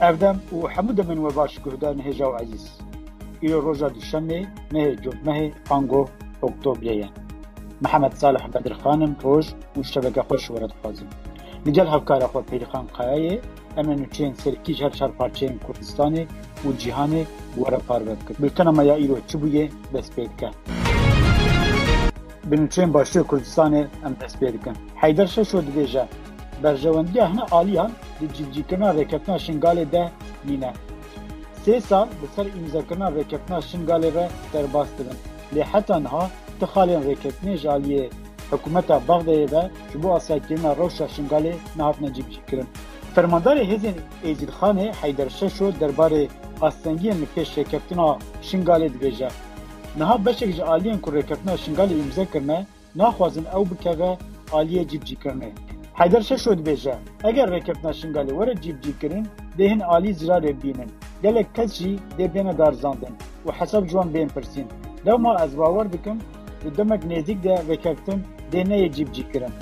Ev dem û hemû demên we baş guhda nihêja û ezîz. Îro roja duşemê mehê cotmehê ango oktobrê ye. Mihemed Salih Bedirxan im roj û şeveke xweş were dixwazim. Li gel hevkara xwe Pêlîxan Kayayê em li nûçeyên serkî ji her çar parçeyên Kurdistanê û cîhanê were parve bikin. Bultena me ya îro çi bûye dest pê dike. Bi nûçeyên başûrê Kurdistanê em dest pê dikin. Heyder Şeşo dibêje, Berjewendiya hina aliyan di cîvcîkirina Rêkeftina Şingalê de mîne. Sê sal li ser îmzekirina Rêkeftina Şingalê re derbas dibin, lê heta niha ti xalên rêkeftinê ji aliyê hikûmeta Bexdayê ve ji bo asayekirina rewşa Şingalê nehatine cîvcîkirin. Fermandarê hêzên Êzîdxanê Heyder Şeşo derbarê astengiyên li pêş Rêkeftina Şingalê dibêje, Niha beşek ji aliyên ku Rêkeftina Şingalê îmze kirine Naxwazin ew bikeve aliyê cîbicîkirinê. Heyder Şeşo dibêje, Eger Rêkeftina Şingalê were cîbicîkirin, dê hin alî zirarê bînin. Gelek kes jî dê bêne darizandin û hesab ji wan bên pirsîn. Dewma ez bawer dikim di demek nêzîk de rêkeftin dê neyê cîbicîkirin.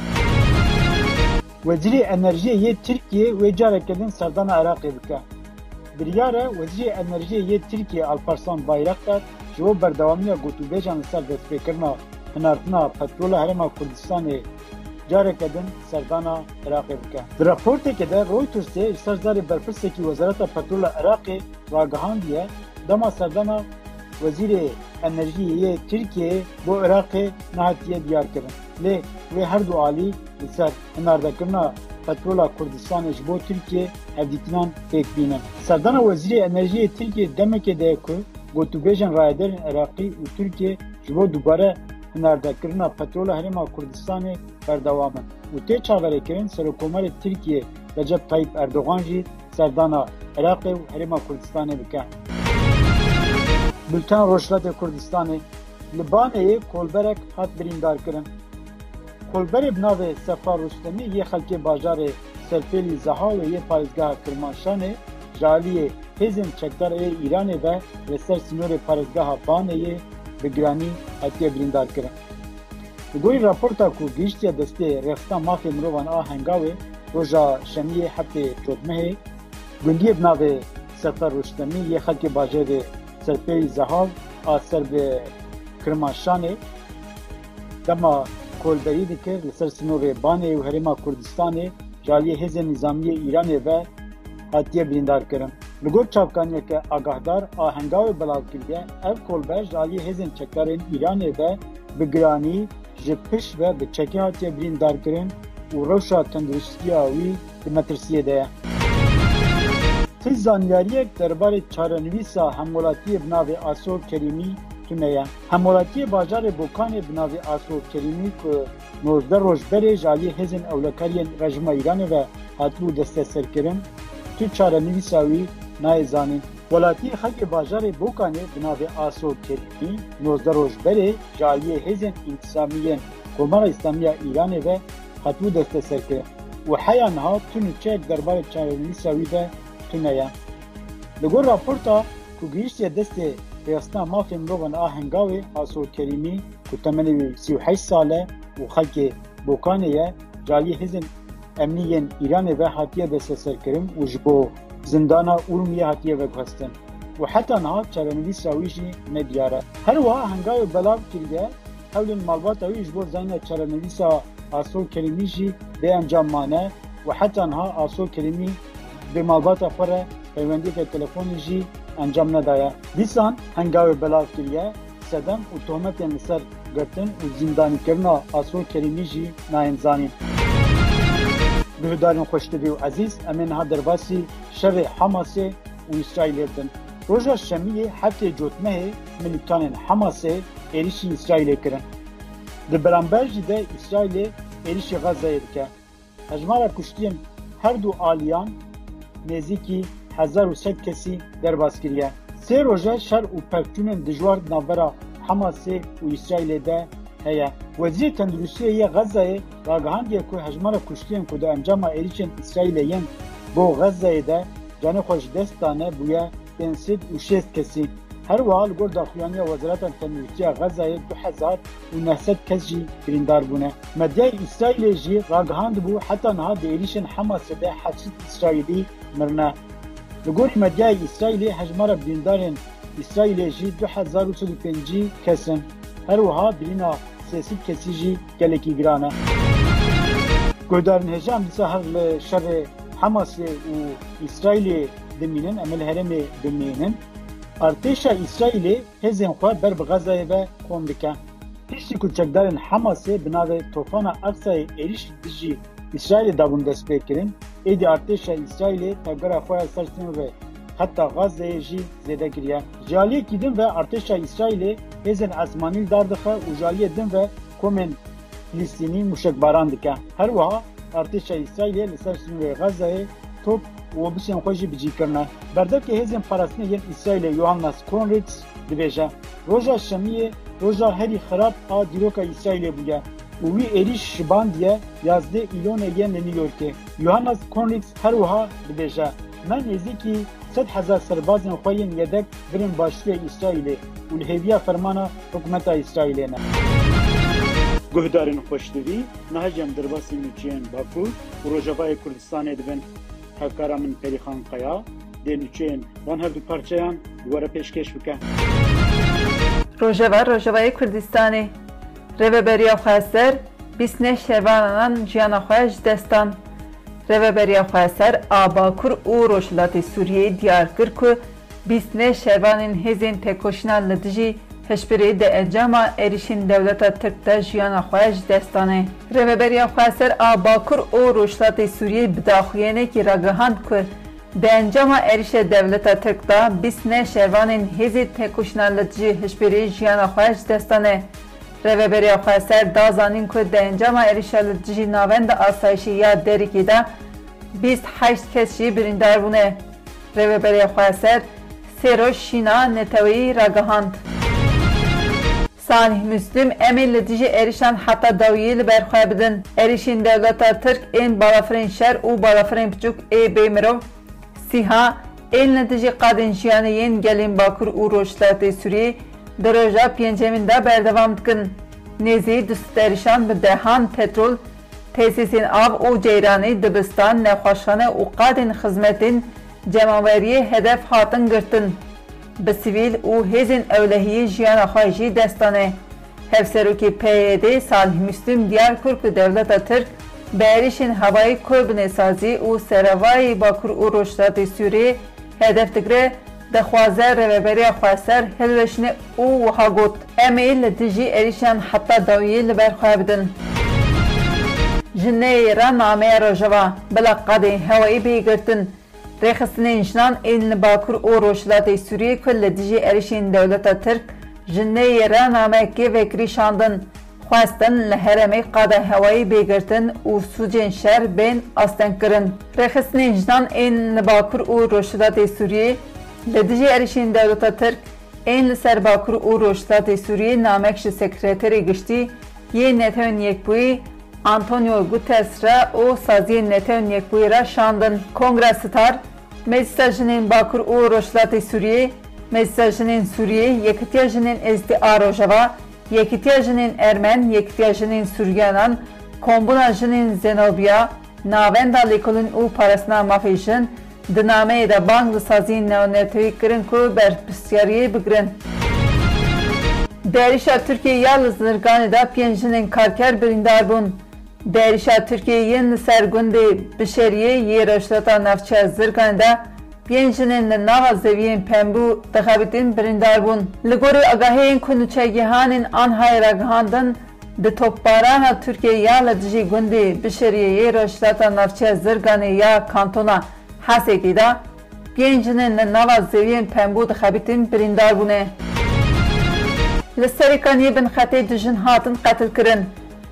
Wezîrê Enerjiyê yê Tirkiyê wê careke din serdana Iraqê bike. Biryar e Wezîrê Enerjiyê yê Tirkiyê Alparslan Bayraktar Ji bo berdewamiya gotûbêjan li ser destpêkirina hinartina petrola Herêma Kurdistanê careke din serdana Iraqê bike. Di raporteke de Reutersê ji ser zarê berpirsekî Wezareta Petrola Iraqê ragihandiye, dema serdana Wezîrê Enerjiyê yê Tirkiyeyê bo Iraqê nehatiye diyarkirin, lê wê her du alî li ser. hinardekirina petrola Kurdistanê ji bo Tirkiyê hevdîtinan pêk bîne. Serdana Wezîrê Enerjiyê Tirkiyê demekê de ye ku gotûbêjên rayedarên Iraqî û Tirkiyê ji bo dubare hinardekirina petrola Herêma Kurdistanê berdewam in û tê çaverêkirin Serokomarê Tirkiyê Recep Tayyîp Erdogan jî serdana Iraqê û Herêma Kurdistanê bike. Bultena Rojhilatê Kurdistanê, Li Baneyê kolberek hat birîndarkirin. Kolberê bi navê Sefa Rustemî yê xelkê bajarê Serpêlî Zehawê yê parêzgeha Kirmanşanê ji aliyê hêzên çekdar ê Îranê ve li ser sînorê parêzgeha Banê yê bi giranî hatiye birîndarkirin. Bi gorî raporta ku gihiştiye destê Rêxistan Mafê Mirovan a Hengawê roja şemiyê heftê cotmehê, gundiyê bi navê Sefa Rustemî yê xelkê bajarê Serpêlî Zehaw a ser bi Kirmanşanê, Dema kolberî dikir li ser sinorê Banê û Herêma Kurdistanê ji aliyê hêzên nîzamî yê Îranê ve hatiye birîndarkirin. Li gor çavkaniyeke Agahdar a Hengawê belav kiriye, ev kolber ji aliyê hêzên çekdarên Îranê ve bi giranî ji pişt ve bi çekê hatiye birîndarkirin û rewşa tenduristiya wî di metirsiyê de ye. Ti zanyariyek derbarê çarenivîsa hemwelatiyê bi navê Aso Kerîmî tune ye. Hemwelatiyê bajarê Bokanê bi navê Asro Kerîmî ku nozdeh roj berê ji aliyê hêzên ewlekariyên rejîma Îranê ve hatibû desteserkirin, tu çarenivîsa wî nayê zanîn. Welatiyê xelkê bajarê Bokanê bi navê Asro Kerîmî nozdeh roj berê ji aliyê hêzên întisamî yên Komara Îslamî ya Îranê ve hatibû desteserkirin û heya niha tu nûçeyek derbarê çarenivîsa wî de tune ye. Li gor raporta. ku gihîştiye destê rêxistina mafê mirovan a Hengawê Aso Kerîmî ku temenê wî sî û heşt sal e û xelkê Bokanê ye, ji aliyê hêzên emnî yên Îranê ve hatiye desteserkirin û ji bo zindana Urmiyê hatiye veguhestin û heta niha çarenivîsa wî jî ne diyar e. Herwiha Hengawê belav kiriye. Hewlên malbata wî ji bo zayna çarenivîsa Aso Kerîmî jî bê encam mane û heta niha Aso Kerîmî bi malbata xwe re peywendiyeke telefonî jî encam nedaye. Dîsan hengavê belav kiriye, sedem û tohmetên li ser girtin û zîndanîkirina Aso Kerîmî jî nayên zanîn. Guhdarên xweşdivî û ezîz, em ê niha derbasî şerê Hamasê û Îsraîlê din. Roja Şemiyê heftê cotmehê milîtanên Hamasê êrîşî Îsraîlê kirin. Di beramber jî de Îsraîlê êrîşî Xazzeyê dike. Hejmara kuştiyên her du aliyan nêzîkî hezar û sed kesî derbas kiriye. Sê roje şer û pevçûnên dijwar di navbera Hamasê û Îsraîlê de heye. Wezîrê Tenduristiyê yê Xazzeyê ragihandiye ku hejmara kuştiyên ku di encama êrîşên Îsraîlê yên bo Xazzeyê de Canê xwe ji dest dane bûye tên sed û şêst kesî. Her wiha li gor daxuyaniya Wezareta Tenduristiya Xezayê du hezar û neh sed kes jî birîndar bûne. Medyayê Îsraîlê jî ragihandibû heta niha di êrîşên Hamasê de heft sed Îsraîlî mirine. Li gorî medyaya Îsraîlê hejmara birîndarên Îsraîlê jî du hezar û sed û pêncî kes in. Her wiha birîna. Sêsî kesî jî gelekî giran e. Guhdarên hêja em disa her li şerê Hemasê û Îsraîlê dimînin, em ê li herêmê bimînin. Artêşa Îsraîlê hêzên xwe ber bi Xezayê ve kom dike. Piştî ku çekdarên Hemasê bi navê Tofana Aksayê êrîş li dijî Îsraîlê dabûn destpêkirin, êdî artêşa Îsraîlê tevgera xwe ya ser sînorê Heta Gazeyê jî zêde kiriye. Ji aliyekî din ve artêşa Îsraîlê hêzên esmanî li dar dixe û ji aliyê din ve komên Filistînî mûşekbaran dike. Her wiha artêşa Îsraîlê li ser sinûrê Gazeyê top û obusên xwe jî bi cî kirine. Berdevkê hêzên parastinê yên Îsraîlê Yohannas Konriks dibêje, Roja şemiyê roja herî xirab a dîroka Îsraîlê bûye û wî êrîş şibandiye yazdê îlonê yên li New Yorkê. Yohannas Konriks her wiha dibêje. Me nêzîkî sed hezar serbazên xwe yên yedek birên başûrê Îsraîlê û li hêviya fermana hikûmeta Îsraîlê ne. Guhdarên Xoşdivî niha jî em derbasî nûçeyên Bakur û Rojavayê Kurdistanê dibin. Hevkara min Perîxan Kaya dê nûçeyên van her du parçeyan bi we re pêşkêş bike. Rojava Rojavayê Kurdistanê. Rêveberiya Xweser bîst neh şervananan jiyana xwe ji dest dan. Rêveberiya Xweser a Bakur û Rojhilatê Sûriyeyê diyar kir ku bîst neh şervanên hêzên têkoşîna li dijî hişbirê di encama êrîşên dewleta Tirk de jiyana xwe ji dest dane. Rêveberiya Xweser a Bakur û Rojhilatê Sûriyeyê bi daxuyanekê ragihand ku Di encama êrişê dewleta Tirk de bîst neh şervanên hêzî têkoşîna li dijî hişbirî jiyana xwe ji dest dane. Rêveberiya Xweser da zanîn ku di encama êrişa li dijî navenda asayîşî ya Derikî de bîst heşt kes jî birîndar bûne. Rêveberiya Xweser sê roj şîna neteweyî ragihand. Salih Muslim, Em ê li dijî êrişan heta dawiyê li ber xwe bidin. Êrişên dewleta Tirk ên balafirên şer û balafirên piçûk ê bê mirov sîha ên li dijî qadên jiyanê yên gelên Bakur û Rojhilatê Sûriyê di roja pêncemîn de berdewam dikin. Nêzî du sed êrişan bi dehan petrol, tesîsên av û ceyranê, dibistan, nexweşxane û qadên xizmetên cemaweriyê hedef hatin girtin. Bi sivîl û hêzên ewlehiyî jiyana xwe jî dest dane. Hevserokê PYD'ê Salih Müslüm diyar kir ku dewleta Tirk bi êrîşên hewayî koy bi nêsazî û serevayî Bakur û Rojhilatê Sûriyê hedef digire, dixwaze rêveberiya Xweser hilweşîne û wiha got, Em ê li dijî êrîşan heta dawiyê li ber xwe bidin. Ji neyê re nameya Rojava bila qadên hewayî bihîgirtin. Rêxistinên jinan ên li bakur û rojhilatê Sûriyê ku li dijî êrişên dewleta Tirk ji neyê re nameyekê vekirî şandin, xwestin li herêmê qada hewayî bê girtin û sûcên şer bên astengkirin. Rêxistinên jinan ên li bakur û rojhilatê Sûriyê li dijî êrişên dewleta Tirk ên li ser bakur û rojhilatê Sûriyê namek ji Sekreterê Giştî, yê Netewên Yekbûyî Antonio Gutes re û saziyên Netewên Yekbûyî re şandin. Kongra Star, Meclisa Jinên Bakur û Rojhilatê Sûriyê, Meclisa Jinên Sûriyê, Yekitiya Jinên Êzidî a Rojava, Yekitiya Jinên Ermen, Yekitiya Jinên Sûriyanan, Kombûna Jinên Zenobiya, Navenda Lêkolîn û Parastina Mafê Jin, Di nameyê de bang li saziyên neonetewî kirin ku berpirsiyariyê bigirin. Di êrişa Tirkiyeyê ya li Znirganê de pênc jinên karker birîndar bûn. Di êrişa Tirkiyeyê yên li ser gundê Bişeriyê yê rojhilata navçeya Zirganê de pênc jinên li nava zeviyên Pembû dixebitîn birîndar bûn. Li gorî agahiyên ku nûçegihanên Anhayê ragihandin, Di topbarana Tirkiyeyê ya li dijî gundê Bişeriyê yê rojhilata navçeya Zirganê ya kantona Hesekê de pênc jin ên li nava zewiyên pembû dixebitîn birîndar bûne. Li Serîkaniyê bin xetê du jin hatin qetilkirin.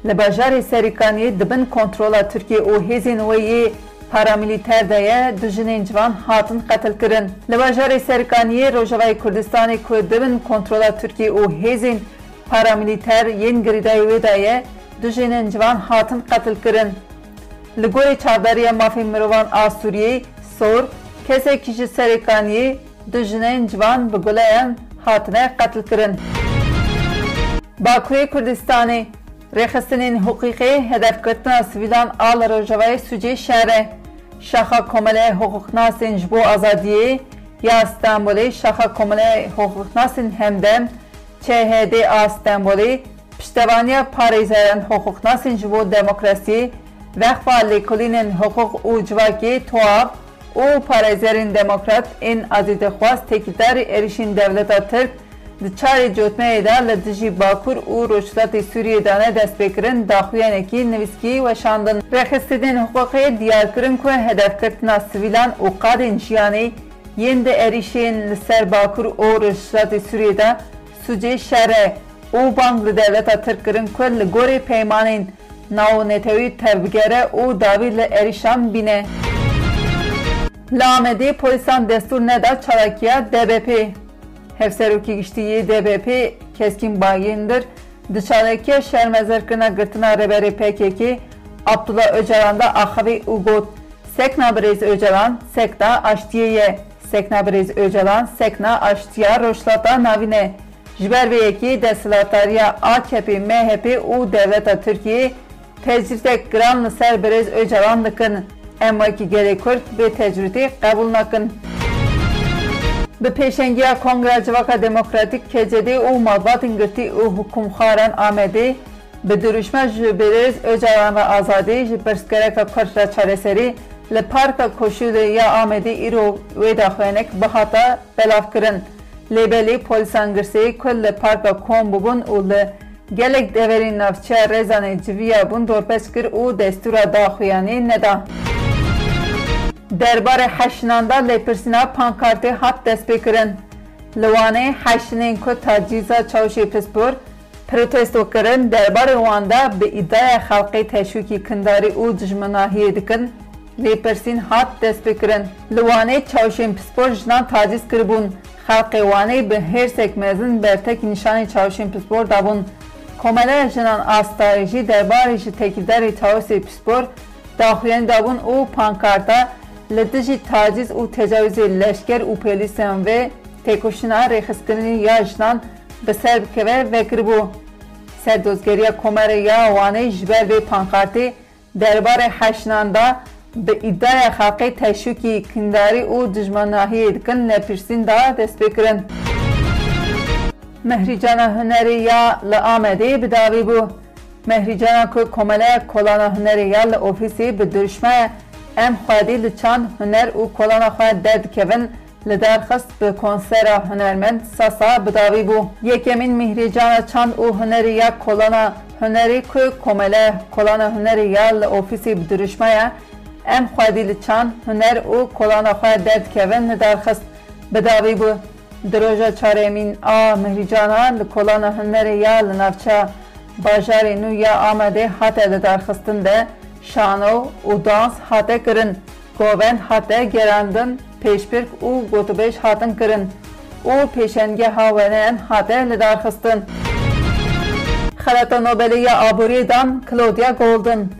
Li bajarê Serîkaniyê di bin kontrola Tirkiyê û hêzên wê yê paramîlîter de ye du jinên civan hatin qetilkirin. Li bajarê Serîkaniyê Rojavayê Kurdistanê ku di bin kontrola Tirkiyê û hêzên Paramîlîter yên girîdayî wê de ye du jênên ciwan hatin qetilkirin. Li gorî Çavdariya Mafên Mirovan a Sûriyê, sor, kesekî ji Serêkaniyê du jinên ciwan bi guleyan hatine qetilkirin. Bakurê Kurdistanê, Rêxistinên hiqûqê hedefgirtina sivîlan a li rojavayê Sûcê şer e. Şaxa Komeleya Hiqûqnasên ji bo Azadiyê ya Stenbolê, Şaxa Komeleya Hiqûqnasên Hemdem, CHD a Stenbolê piştevaniya parêzeran hiqûqnasên ji bo demokrasiyê, Vexfa Lêkolînên Hiqûq û Civakê, TOAB, û parêzerên demokrat ên azîdixwaz têkildarî êrîşên dewleta Tirk di çarê cotmeyê de li dijî Bakur û Rojhilatê Sûriyê de ne destpêkirin daxuyanekî nivîskî weşandin. Rêxistinên hiqûqê diyar kirin ku hedefgirtina sivîlan û qadên jiyanê Yên di êrîşên li ser Bakur û Rojhilatê Sûriyê de sûcê şer e û bang li dewleta Tirk kirin ku li gorî peymanên navnetewî tevbigere û dawî li êrîşan bîne. Li Amedê polîsan destûr neda çalakiya DBP'ê. Hevserokê Giştî yê DBP'ê Keskîn Bagindir, Di çalakiya şermezarkirina girtina Rêberê PKK'ê Abdullah Ocalan de axivî û got, Sekna Birêz Ocalan sekna aştiyê ye. Sekna Birêz Ocalan sekna aştiya Rojhilata Navîn e. Ji ber vê yekê desthilatdariya AKP'ê, MHP'ê û dewleta Tirkiyeyê Tecrîtek giran li ser birêz Ocalan dikin. Em wekî gelê Kurd vê tecrîtê qebûl nakin. Bi pêşengiya Kongra Civaka Demokratîk, KCD, û malbatên girtî û hikûmxwaran Amedê bi dirûşma Ji birêz Ocalan re azadî, ji pirsgereka Kurd re çareserî li Parka Koşûlê ya Amedê îro wê daxuyanek bihata belavkirin. Lê belê polîsan girseyê ku li Parka Kom bûbûn û li Gelek deverên navçeya Rezanê civiya bûn dorpez kir û destûra daxuyanê neda. Derbarê heşinan de lêpirsîna pankartê hat destpêkirin. Li Wanê heşinên ku tacîza çawşê pispor, protesto kirin derbarê wan de bi îdiaya xelkê teşwîkî kindarî û dijminahiyê dikin, lêpirsîn hat destpêkirin. Li Wanê çawşên pispor jinan tacîz kiribûn. Xelkê Wanê bi hêrsek mezin bertekî nîşanî çawişên pispor dabûn. Komeleya Jinan a Stayê jî derbarê ji têkildarê çawisê pispor daxuyanî dabûn û pankarta Li dijî tacîz û tecawîzê leşker û pêlîsên vê têkoşîna rêxistkirinî ya jinan bi ser bikeve vekiribû. Serdozgeriya Komeleya Wanê ji ber vê pankartê Derbarê heşnan de bi îdiaya xelkê teşwîkî kindarî û dijmanahiyê dikin lê pirsîn de dest pê kirin. Mehrîcana hunerê ya li Amedê bi dawî bû. Mehrîcana ku Komeleya Kolana Hunerê ya li ofîsê bi dirûşme Em xwedî li çand, huner û kolana xwe derdikevin, Li derxist bi konsera hunermend Sasa bidawî bû. Yekemîn Mîhrîcana Çand û Hunerî ya Kolana Hunerî ku Komele Kolana Hunerî ya li ofîsî bi dirûşma ye Em xwedî li çand, huner û kolana xwe derdikevin li derxist bidawî bû. Di roja çarêmîn a Mihrîcana li Kolana Hunerî ya li navça bajarê nû ya Amedê hate lidarxistin de şano û dans hate kirin. Govend hate gerandin, pêşbirk û gotûbêj hatin kirin û pêşengeha weneyan hate lidarxistin. Xelata Nobelê ya Aboriyê dan Claudia Goldin.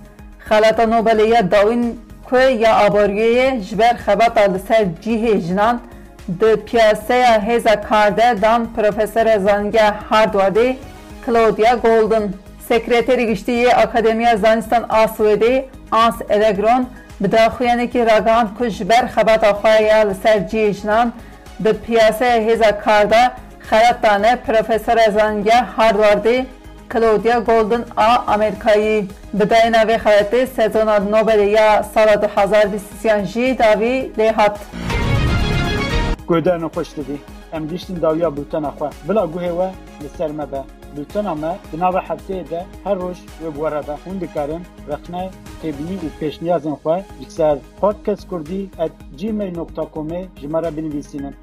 Xelata Nobelê ya dawîn ku ya aboriyê ji ber xebata li ser cihê jinan di piyaseya hêza kar de dan profesora zanîngeha Harvardê Claudia Goldin. Sekreterê Giştî yê Akademiya Zanistan a Swêdê Ans Elegron bi daxuyanekê ragihand ku ji ber xebata xwe ya li ser cihê jinan bi piyaseya hêza kar de xelat dane profesora zanîngeha Harwardê Claudia Goldin a Amerîkayî bi dayîna vê xelatê sezona Nobelê ya sala du hezar û bîst û sî jî dawî lê hat. Guhê dayê min xweş didî. Em gihiştin dawiya bultena xwe. Bila guhê we. li ser me be. Bultena me di nava hefteyê de her roj wê bi we re be. Hûn dikarin rexne, têbînî û pêşniyazên xwe ji ser podcastkurdî at gmail nokta comê ji me re binivîsînin.